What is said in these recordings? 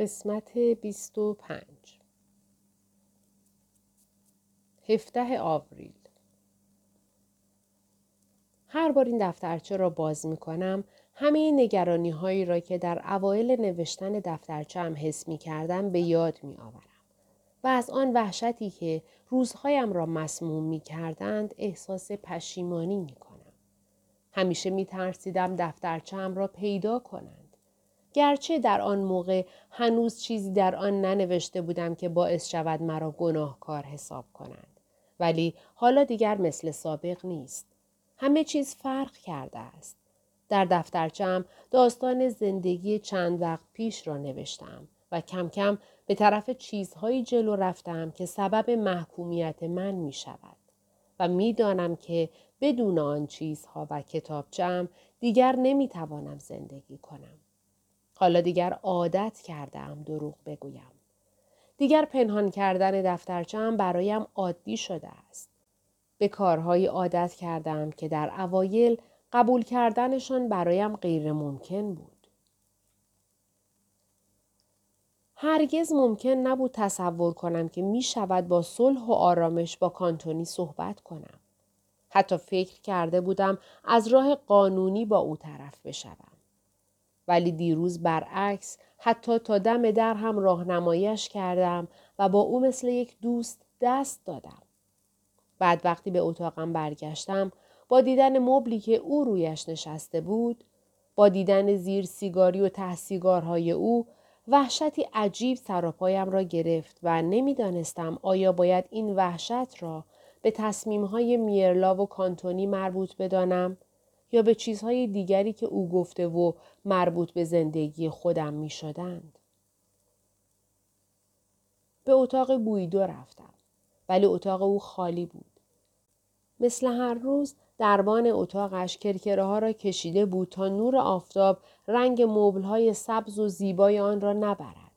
قسمت 25 17 آوریل هر بار این دفترچه را باز می کنم همه نگرانی هایی را که در اوایل نوشتن دفترچه هم حس می کردم به یاد می آورم. و از آن وحشتی که روزهایم را مسموم می کردند احساس پشیمانی می کنم. همیشه می ترسیدم دفترچم را پیدا کنند. گرچه در آن موقع هنوز چیزی در آن ننوشته بودم که باعث شود مرا گناهکار حساب کنند. ولی حالا دیگر مثل سابق نیست. همه چیز فرق کرده است. در دفترچم داستان زندگی چند وقت پیش را نوشتم و کم کم به طرف چیزهایی جلو رفتم که سبب محکومیت من می شود. و می‌دانم که بدون آن چیزها و کتابچم دیگر نمی‌توانم زندگی کنم. حالا دیگر عادت کردم دروغ بگویم. دیگر پنهان کردن دفترچم برایم عادی شده است. به کارهایی عادت کردم که در اوایل قبول کردنشان برایم غیر ممکن بود. هرگز ممکن نبود تصور کنم که می شود با صلح و آرامش با کانتونی صحبت کنم. حتی فکر کرده بودم از راه قانونی با او طرف بشوم. ولی دیروز برعکس حتی تا دم در هم راهنماییش کردم و با او مثل یک دوست دست دادم. بعد وقتی به اتاقم برگشتم با دیدن مبلی که او رویش نشسته بود با دیدن زیر سیگاری و ته سیگارهای او وحشتی عجیب سراپایم را گرفت و نمی‌دانستم آیا باید این وحشت را به تصمیمهای میرلا و کانتونی مربوط بدانم یا به چیزهای دیگری که او گفته و مربوط به زندگی خودم می شدند. به اتاق گویدو رفتم ولی اتاق او خالی بود. مثل هر روز دربان اتاقش کرکره ها را کشیده بود تا نور آفتاب رنگ مبل های سبز و زیبای آن را نبرد.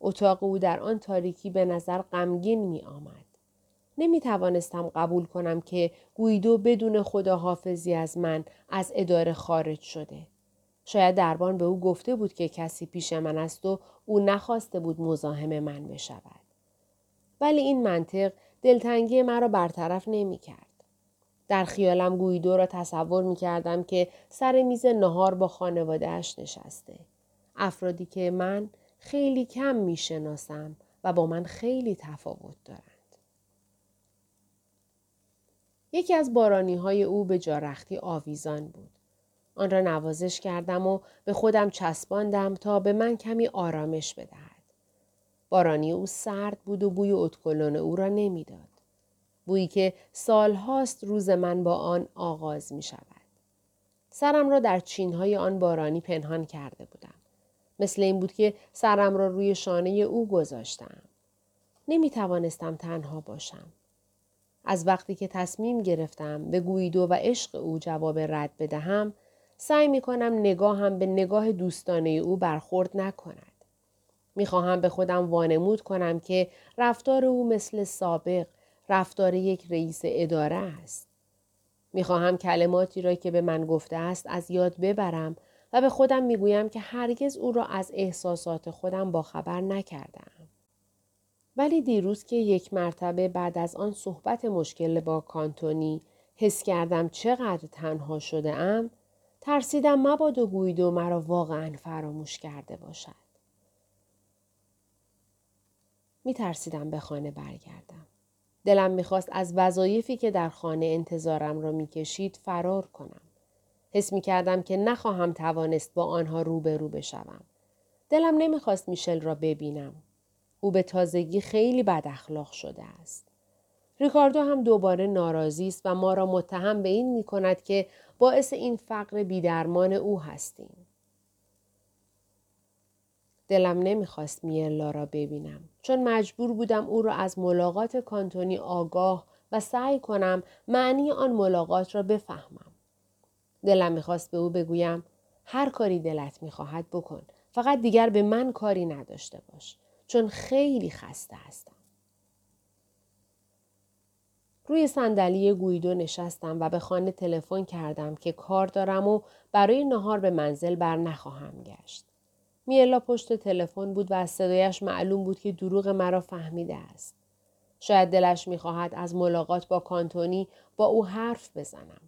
اتاق او در آن تاریکی به نظر غمگین می آمد. نمی توانستم قبول کنم که گویدو بدون خداحافظی از من از اداره خارج شده. شاید دربان به او گفته بود که کسی پیش من است و او نخواسته بود مزاحم من بشود. ولی این منطق دلتنگی مرا برطرف نمی کرد. در خیالم گویدو را تصور می کردم که سر میز نهار با خانوادهش نشسته. افرادی که من خیلی کم می شناسم و با من خیلی تفاوت دارند. یکی از بارانی های او به جارختی آویزان بود. آن را نوازش کردم و به خودم چسباندم تا به من کمی آرامش بدهد. بارانی او سرد بود و بوی اتکلون او را نمی‌داد. بویی که سالهاست روز من با آن آغاز می شود. سرم را در چینهای آن بارانی پنهان کرده بودم. مثل این بود که سرم را روی شانه او گذاشتم. نمی توانستم تنها باشم. از وقتی که تصمیم گرفتم به گویدو و عشق او جواب رد بدهم، سعی می کنم نگاهم به نگاه دوستانه او برخورد نکند. می خواهم به خودم وانمود کنم که رفتار او مثل سابق رفتار یک رئیس اداره است. می خواهم کلماتی را که به من گفته است از یاد ببرم و به خودم می گویم که هرگز او را از احساسات خودم با خبر نکردم. ولی دیروز که یک مرتبه بعد از آن صحبت مشکل با کانتونی حس کردم چقدر تنها شده ام ترسیدم و گویدو مرا واقعا فراموش کرده باشد. می ترسیدم به خانه برگردم. دلم می‌خواست از وظایفی که در خانه انتظارم را می‌کشید فرار کنم. حس می کردم که نخواهم توانست با آنها روبرو بشوم. دلم نمی‌خواست میشل را ببینم. او به تازگی خیلی بد اخلاق شده است. ریکاردو هم دوباره ناراضی است و ما را متهم به این می کند که باعث این فقر بیدرمان او هستیم. دلم نمی‌خواست میرلا را ببینم چون مجبور بودم او را از ملاقات کانتونی آگاه و سعی کنم معنی آن ملاقات را بفهمم. دلم می‌خواست به او بگویم هر کاری دلت می‌خواهد بکن فقط دیگر به من کاری نداشته باش چون خیلی خسته هستم. روی صندلی گویدو نشستم و به خانه تلفن کردم که کار دارم و برای نهار به منزل بر نخواهم گشت. میلا پشت تلفن بود و از صدایش معلوم بود که دروغ مرا فهمیده است. شاید دلش می‌خواهد از ملاقات با کانتونی با او حرف بزنم.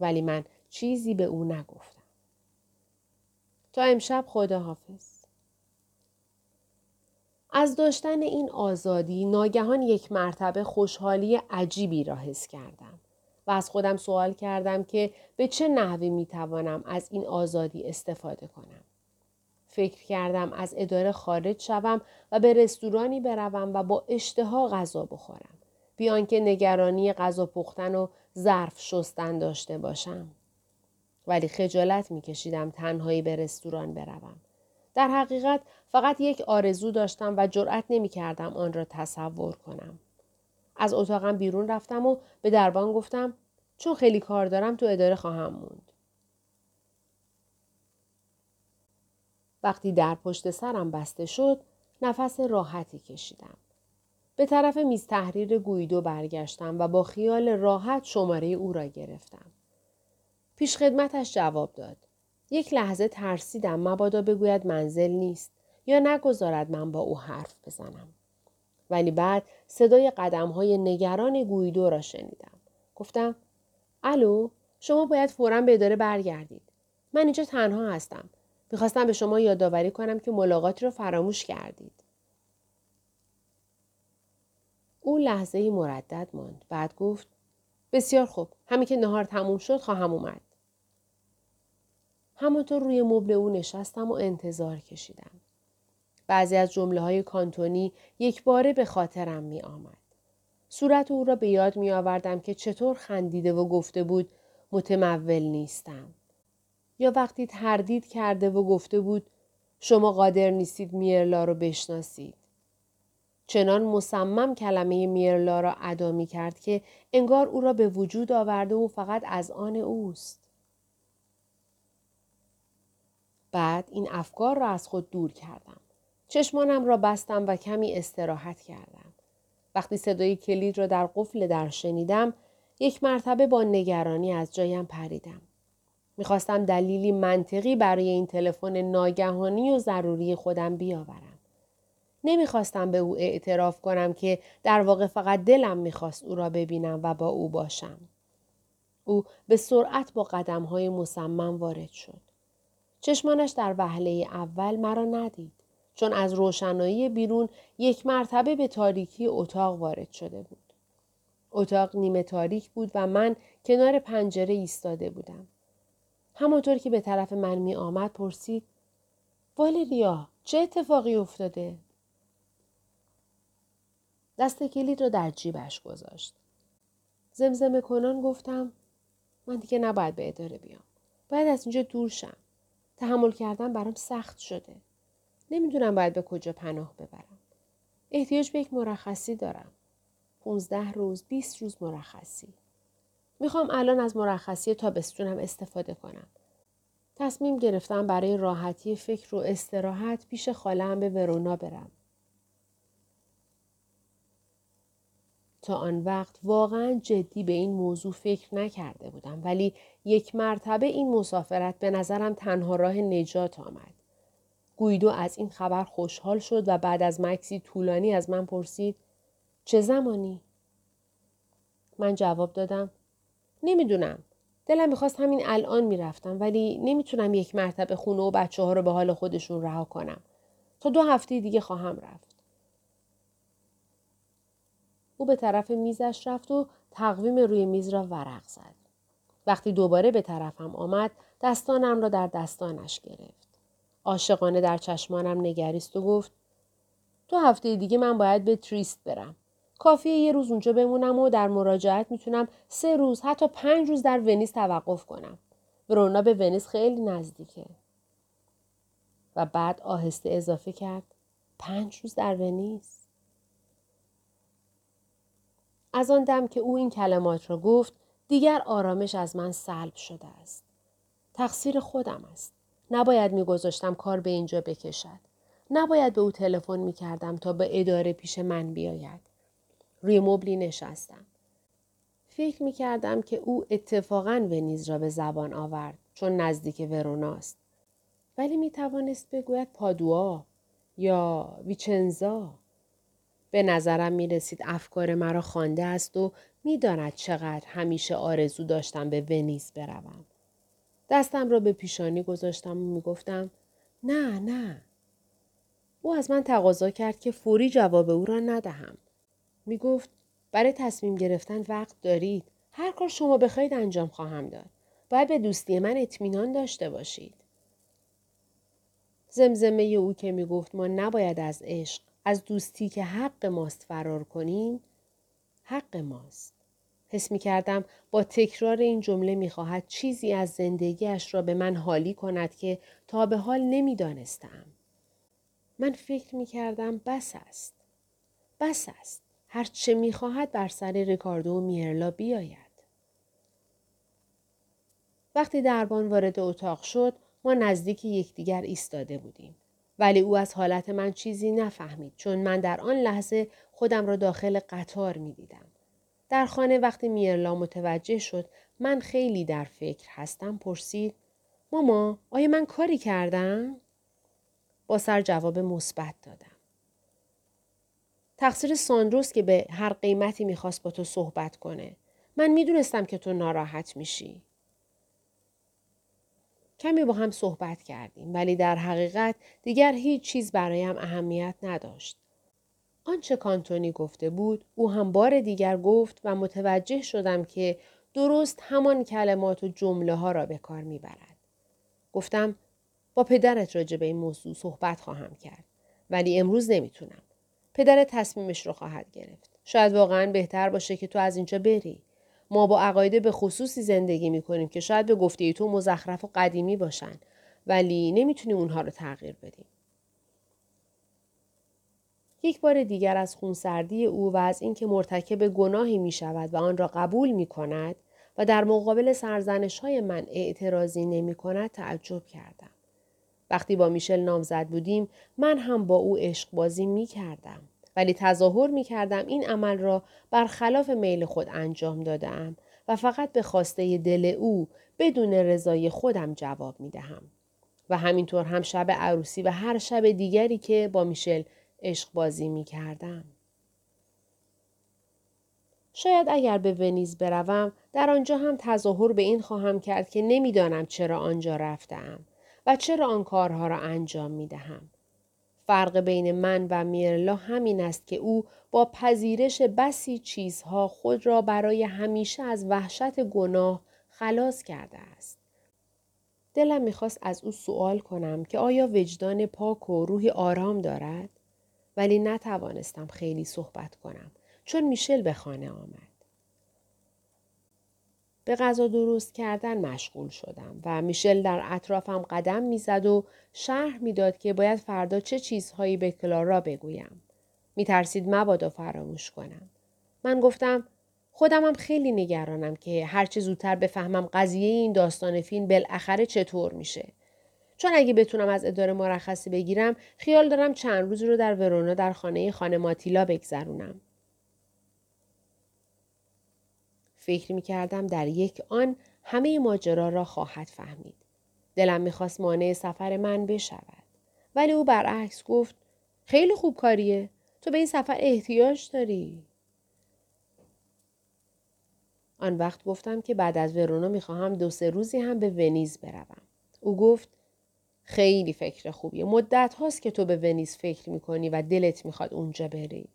ولی من چیزی به او نگفتم. تا امشب خداحافظ. از داشتن این آزادی ناگهان یک مرتبه خوشحالی عجیبی را حس کردم و از خودم سوال کردم که به چه نحوی می توانم از این آزادی استفاده کنم. فکر کردم از اداره خارج شوم و به رستورانی بروم و با اشتها غذا بخورم. بیان که نگرانی غذا پختن و ظرف شستن داشته باشم. ولی خجالت میکشیدم تنهایی به رستوران بروم. در حقیقت فقط یک آرزو داشتم و جرأت نمی کردم آن را تصور کنم. از اتاقم بیرون رفتم و به دربان گفتم چون خیلی کار دارم تو اداره خواهم موند. وقتی در پشت سرم بسته شد نفس راحتی کشیدم. به طرف میز تحریر گویدو برگشتم و با خیال راحت شماره او را گرفتم. پیش خدمتش جواب داد. یک لحظه ترسیدم مبادا بگوید منزل نیست یا نگذارد من با او حرف بزنم. ولی بعد صدای قدم های نگران گویدو را شنیدم. گفتم الو شما باید فورا به اداره برگردید. من اینجا تنها هستم. می‌خواستم به شما یادآوری کنم که ملاقاتی رو فراموش کردید. او لحظه مردد ماند. بعد گفت بسیار خوب. همین که نهار تموم شد خواهم اومد. همانطور روی مبل او نشستم و انتظار کشیدم. بعضی از جمله های کانتونی یک باره به خاطرم می آمد. صورت او را به یاد می آوردم که چطور خندیده و گفته بود متمول نیستم. یا وقتی تردید کرده و گفته بود شما قادر نیستید میرلا رو بشناسید. چنان مصمم کلمه میرلا را ادا می کرد که انگار او را به وجود آورده و فقط از آن اوست. بعد این افکار را از خود دور کردم. چشمانم را بستم و کمی استراحت کردم. وقتی صدای کلید را در قفل در شنیدم یک مرتبه با نگرانی از جایم پریدم. می‌خواستم دلیلی منطقی برای این تلفن ناگهانی و ضروری خودم بیاورم. نمی‌خواستم به او اعتراف کنم که در واقع فقط دلم می‌خواست او را ببینم و با او باشم. او به سرعت با قدم های مصمم وارد شد. چشمانش در وهله اول مرا ندید چون از روشنایی بیرون یک مرتبه به تاریکی اتاق وارد شده بود. اتاق نیمه تاریک بود و من کنار پنجره ایستاده بودم. همانطور که به طرف من می آمد پرسید والریا چه اتفاقی افتاده؟ دست کلید را در جیبش گذاشت. زمزمه کنان گفتم من دیگه نباید به اداره بیام. باید از اینجا دور شم. تحمل کردن برام سخت شده. نمی‌دونم باید به کجا پناه ببرم. احتیاج به یک مرخصی دارم. 15 روز، 20 روز مرخصی. می‌خوام الان از مرخصی تابستونم استفاده کنم. تصمیم گرفتم برای راحتی فکر و استراحت پیش خالم به ورونا برم. تا آن وقت واقعا جدی به این موضوع فکر نکرده بودم ولی یک مرتبه این مسافرت به نظرم تنها راه نجات آمد. گویدو از این خبر خوشحال شد و بعد از مکسی طولانی از من پرسید چه زمانی؟ من جواب دادم نمی‌دونم. دلم می‌خواست همین الان می‌رفتم ولی نمی‌تونم یک مرتبه خونه و بچه ها رو به حال خودشون رها کنم. تا دو هفته دیگه خواهم رفت. او به طرف میزش رفت و تقویم روی میز را ورق زد. وقتی دوباره به طرفم آمد دستانم را در دستانش گرفت. عاشقانه در چشمانم نگریست و گفت دو هفته دیگه من باید به تریست برم. کافیه یه روز اونجا بمونم و در مراجعت می‌تونم سه روز حتی پنج روز در ونیز توقف کنم. ورونا به ونیز خیلی نزدیکه. و بعد آهسته اضافه کرد پنج روز در ونیز. از آن دم که او این کلمات را گفت دیگر آرامش از من سلب شده است. تقصیر خودم است. نباید میگذاشتم کار به اینجا بکشد. نباید به او تلفن می‌کردم تا به اداره پیش من بیاید. روی مبلی نشستم. فکر می کردم که او اتفاقا ونیز را به زبان آورد چون نزدیک وروناست. ولی می توانست بگوید پادوا یا ویچنزا. به نظرم می رسید افکار مرا خوانده است و می داند چقدر همیشه آرزو داشتم به ونیز بروم. دستم را به پیشانی گذاشتم و می گفتم نه نه. او از من تقاضا کرد که فوری جواب او را ندهم. می گفت برای تصمیم گرفتن وقت دارید. هر کار شما بخواهید انجام خواهم داد. باید به دوستی من اطمینان داشته باشید. زمزمه او که می گفت ما نباید از عشق از دوستی که حق ماست فرار کنیم حق ماست. حس می کردم با تکرار این جمله می خواهد چیزی از زندگیش را به من حالی کند که تا به حال نمی دانستم. من فکر می کردم بس است. بس است. هرچه می خواهد بر سر ریکاردو و میرلا بیاید. وقتی دربان وارد اتاق شد ما نزدیک یکدیگر ایستاده بودیم. ولی او از حالت من چیزی نفهمید چون من در آن لحظه خودم را داخل قطار می دیدم. در خانه وقتی میرلا متوجه شد من خیلی در فکر هستم پرسید ماما آیا من کاری کردم؟ با سر جواب مثبت دادم. تقصیر ساندروس که به هر قیمتی می‌خواست با تو صحبت کنه. من می‌دونستم که تو ناراحت میشی. کمی با هم صحبت کردیم ولی در حقیقت دیگر هیچ چیز برایم اهمیت نداشت. آنچه کانتونی گفته بود او هم بار دیگر گفت و متوجه شدم که درست همان کلمات و جمله ها را به کار می‌برد. گفتم با پدرت راجع به این موضوع صحبت خواهم کرد ولی امروز نمی‌تونم. پدر تصمیمش رو خواهد گرفت. شاید واقعا بهتر باشه که تو از اینجا بری. ما با عقاید به خصوصی زندگی می کنیم که شاید به گفته تو مزخرف و قدیمی باشن ولی نمی‌تونیم اونها رو تغییر بدیم. یک بار دیگر از خونسردی او و از اینکه مرتکب گناهی می شود و آن را قبول می کند و در مقابل سرزنش های من اعتراضی نمی کند تعجب کردم. وقتی با میشل نامزد بودیم من هم با او عشق بازی می کردم. ولی تظاهر می کردم این عمل را برخلاف میل خود انجام دادم و فقط به خواسته دل او بدون رضای خودم جواب می دهم. و همینطور هم شب عروسی و هر شب دیگری که با میشل عشق بازی می کردم. شاید اگر به ونیز بروم در آنجا هم تظاهر به این خواهم کرد که نمی‌دانم چرا آنجا رفتم و چرا آن کارها را انجام می دهم. فرق بین من و میرلا همین است که او با پذیرش بسی چیزها خود را برای همیشه از وحشت گناه خلاص کرده است. دلم می‌خواست از او سوال کنم که آیا وجدان پاک و روحی آرام دارد؟ ولی نتوانستم خیلی صحبت کنم چون میشل به خانه آمد. به غذا درست کردن مشغول شدم و میشل در اطرافم قدم می‌زد و شرح می‌داد که باید فردا چه چیزهایی به کلارا بگویم. میترسید مبادا فراموش کنم. من گفتم خودمم خیلی نگرانم که هرچه زودتر بفهمم قضیه این داستان فیلم بالاخره چطور میشه. چون اگه بتونم از اداره مرخصی بگیرم خیال دارم چند روز رو در ورونا در خانه خانه ماتیلا بگذرونم. فکر می کردم در یک آن همه ماجرا را خواهد فهمید. دلم می‌خواست مانع سفر من بشود. ولی او برعکس گفت خیلی خوب کاریه. تو به این سفر احتیاج داری. آن وقت گفتم که بعد از ورونا می‌خواهم دو سه روزی هم به ونیز بروم. او گفت خیلی فکر خوبیه. مدت هاست که تو به ونیز فکر می‌کنی و دلت می‌خواد اونجا بری.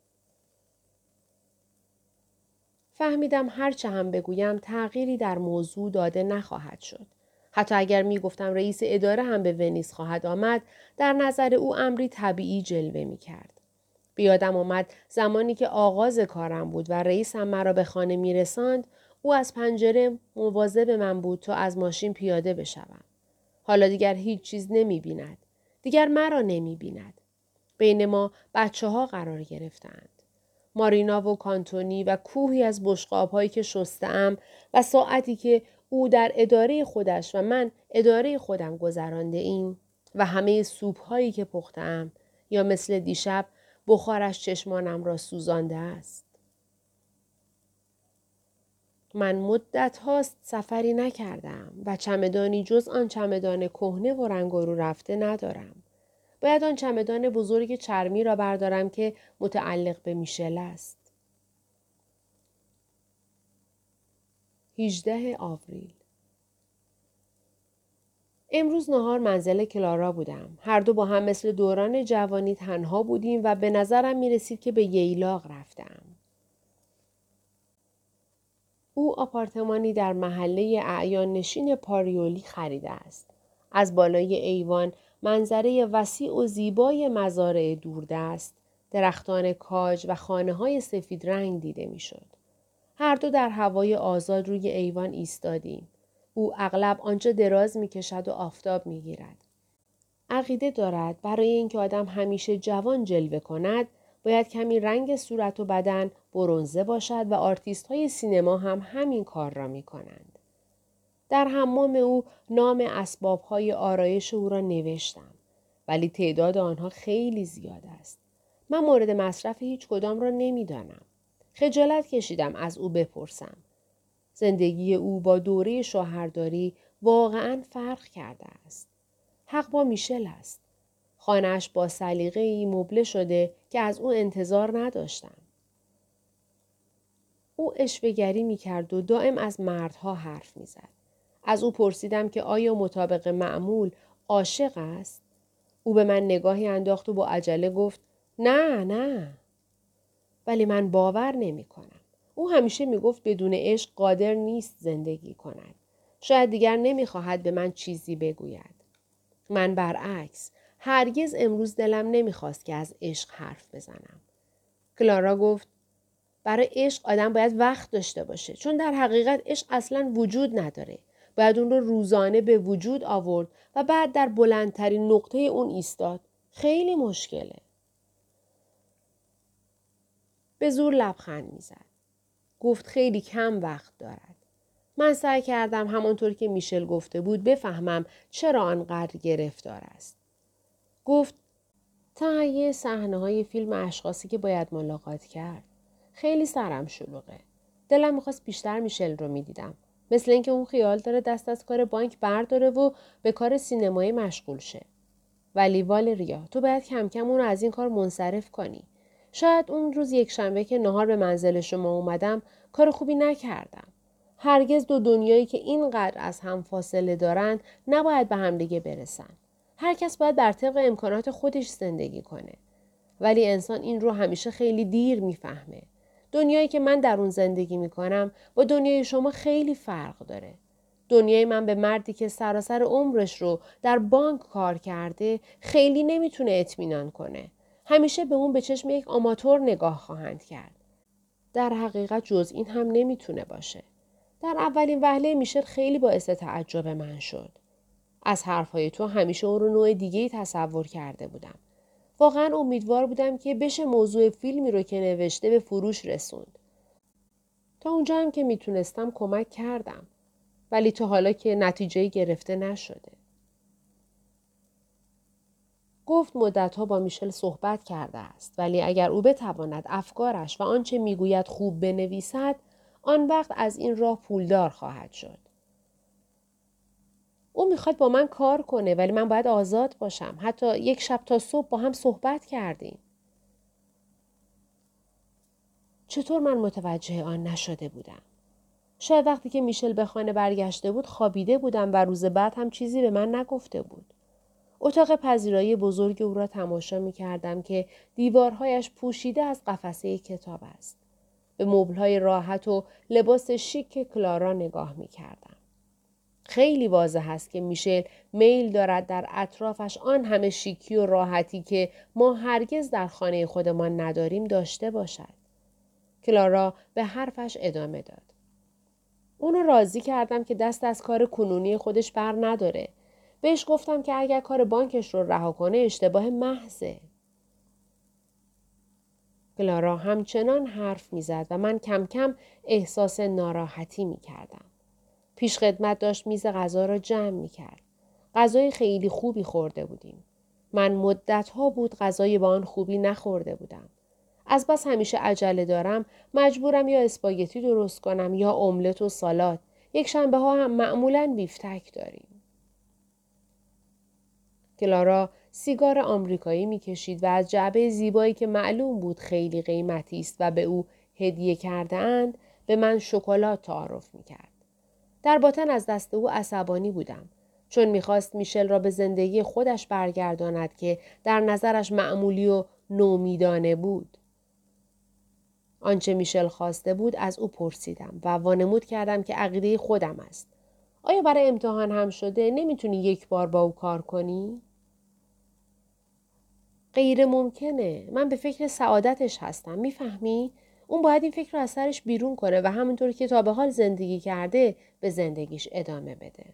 فهمیدم هرچه هم بگویم تغییری در موضوع داده نخواهد شد. حتی اگر می گفتم رئیس اداره هم به ونیز خواهد آمد در نظر او امری طبیعی جلوه می کرد. بیادم آمد زمانی که آغاز کارم بود و رئیسم مرا به خانه می رساند او از پنجره مواظب من بود تا از ماشین پیاده بشوم. حالا دیگر هیچ چیز نمی بیند. دیگر مرا نمی بیند. بین ما بچه ها قرار گرفتند. مارینا و کانتونی و کوهی از بشقاب هایی که شستم و ساعتی که او در اداره خودش و من اداره خودم گذرانده ایم و همه سوپ هایی که پختم یا مثل دیشب بخارش چشمانم را سوزانده است. من مدت هاست سفری نکردم و چمدانی جز آن چمدان کهنه و رنگ رو رفته ندارم. باید آن چمدان بزرگ چرمی را بردارم که متعلق به میشل است. 18 آوریل امروز نهار منزل کلارا بودم. هر دو با هم مثل دوران جوانی تنها بودیم و به نظرم می رسید که به ییلاق رفتم. او آپارتمانی در محله اعیان نشین پاریولی خریده است. از بالای ایوان منظره وسیع و زیبای مزارع دوردست، درختان کاج و خانه های سفید رنگ دیده می‌شد. هر دو در هوای آزاد روی ایوان ایستادیم. او اغلب آنجا دراز می کشد و آفتاب می گیرد. عقیده دارد برای اینکه آدم همیشه جوان جلوه کند باید کمی رنگ صورت و بدن برونزه باشد و آرتیست های سینما هم همین کار را می کنند. در حمام او نام اسباب های آرایش او را نوشتم ولی تعداد آنها خیلی زیاد است. من مورد مصرف هیچ کدام را نمی‌دانم. خجالت کشیدم از او بپرسم. زندگی او با دوره شوهرداری واقعا فرق کرده است. حق با میشل است. خانهش با سلیقه ای مبله شده که از او انتظار نداشتم. او اشوهگری می کرد و دائم از مردها حرف می زد. از او پرسیدم که آیا مطابق معمول عاشق است؟ او به من نگاهی انداخت و با عجله گفت نه نه. ولی من باور نمی کنم. او همیشه می گفت بدون عشق قادر نیست زندگی کند. شاید دیگر نمی خواهد به من چیزی بگوید. من برعکس هرگز امروز دلم نمی‌خواست که از عشق حرف بزنم. کلارا گفت برای عشق آدم باید وقت داشته باشه چون در حقیقت عشق اصلا وجود نداره. باید اون رو روزانه به وجود آورد و بعد در بلندترین نقطه اون ایستاد. خیلی مشکله. به زور لبخند می‌زد. گفت خیلی کم وقت دارد. من سعی کردم همانطور که میشل گفته بود بفهمم چرا آنقدر گرفتار است. گفت تهیه صحنه های فیلم اشخاصی که باید ملاقات کرد. خیلی سرم شلوغه. دلم می‌خواست بیشتر میشل رو می‌دیدم. مثل اینکه اون خیال داره دست از کار بانک برداره و به کار سینمایی مشغول شه. ولی والریا تو باید کم کم اون رو از این کار منصرف کنی. شاید اون روز یک شنبه که نهار به منزل شما اومدم کار خوبی نکردم. هرگز دو دنیایی که اینقدر از هم فاصله دارند نباید به همدیگه برسن. هر کس باید بر طبق امکانات خودش زندگی کنه. ولی انسان این رو همیشه خیلی دیر می‌فهمه. دنیایی که من در اون زندگی می‌کنم با دنیای شما خیلی فرق داره. دنیای من به مردی که سراسر عمرش رو در بانک کار کرده خیلی نمی‌تونه اطمینان کنه. همیشه به اون به چشم یک آماتور نگاه خواهند کرد. در حقیقت جز این هم نمی‌تونه باشه. در اولین وهله میشل خیلی باعث تعجب من شد. از حرفهای تو همیشه اون رو نوع دیگه تصور کرده بودم. واقعا امیدوار بودم که بشه موضوع فیلمی رو که نوشته به فروش رسوند. تا اونجا هم که می‌تونستم کمک کردم. ولی تا حالا که نتیجه گرفته نشده. گفت مدتها با میشل صحبت کرده است ولی اگر او بتواند افکارش و آنچه می‌گوید خوب بنویسد آن وقت از این راه پولدار خواهد شد. او می‌خواد با من کار کنه ولی من باید آزاد باشم. حتی یک شب تا صبح با هم صحبت کردیم. چطور من متوجه آن نشده بودم؟ شاید وقتی که میشل به خانه برگشته بود خوابیده بودم و روز بعد هم چیزی به من نگفته بود. اتاق پذیرایی بزرگ او را تماشا می کردم که دیوارهایش پوشیده از قفسه کتاب است. به مبلهای راحت و لباس شیک کلارا نگاه می کردم. خیلی واضح است که میشل میل دارد در اطرافش آن همه شیکی و راحتی که ما هرگز در خانه خودمان نداریم داشته باشد. کلارا به حرفش ادامه داد. اونو راضی کردم که دست از کار کنونی خودش بر نداره. بهش گفتم که اگر کار بانکش رو رها کنه اشتباه محضه. کلارا همچنان حرف می‌زد و من کم کم احساس ناراحتی می کردم. پیش خدمت داشت میز غذا را جمع می کرد. غذای خیلی خوبی خورده بودیم. من مدت ها بود غذای با آن خوبی نخورده بودم. از بس همیشه عجله دارم مجبورم یا اسپاگتی درست کنم یا املت و سالاد. یک شنبه ها هم معمولا بیفتک داریم. کلارا سیگار آمریکایی می‌کشید و از جعبه زیبایی که معلوم بود خیلی قیمتی است و به او هدیه کرده اند به من شکلات تعارف می‌کرد. در باطن از دست او عصبانی بودم چون می‌خواست میشل را به زندگی خودش برگرداند که در نظرش معمولی و نومیدانه بود. آنچه میشل خواسته بود از او پرسیدم و وانمود کردم که عقیده خودم است. آیا برای امتحان هم شده نمی‌تونی یک بار با او کار کنی؟ غیر ممکنه. من به فکر سعادتش هستم. می‌فهمی؟ اون باید این فکر رو از سرش بیرون کنه و همونطور که تا به حال زندگی کرده به زندگیش ادامه بده.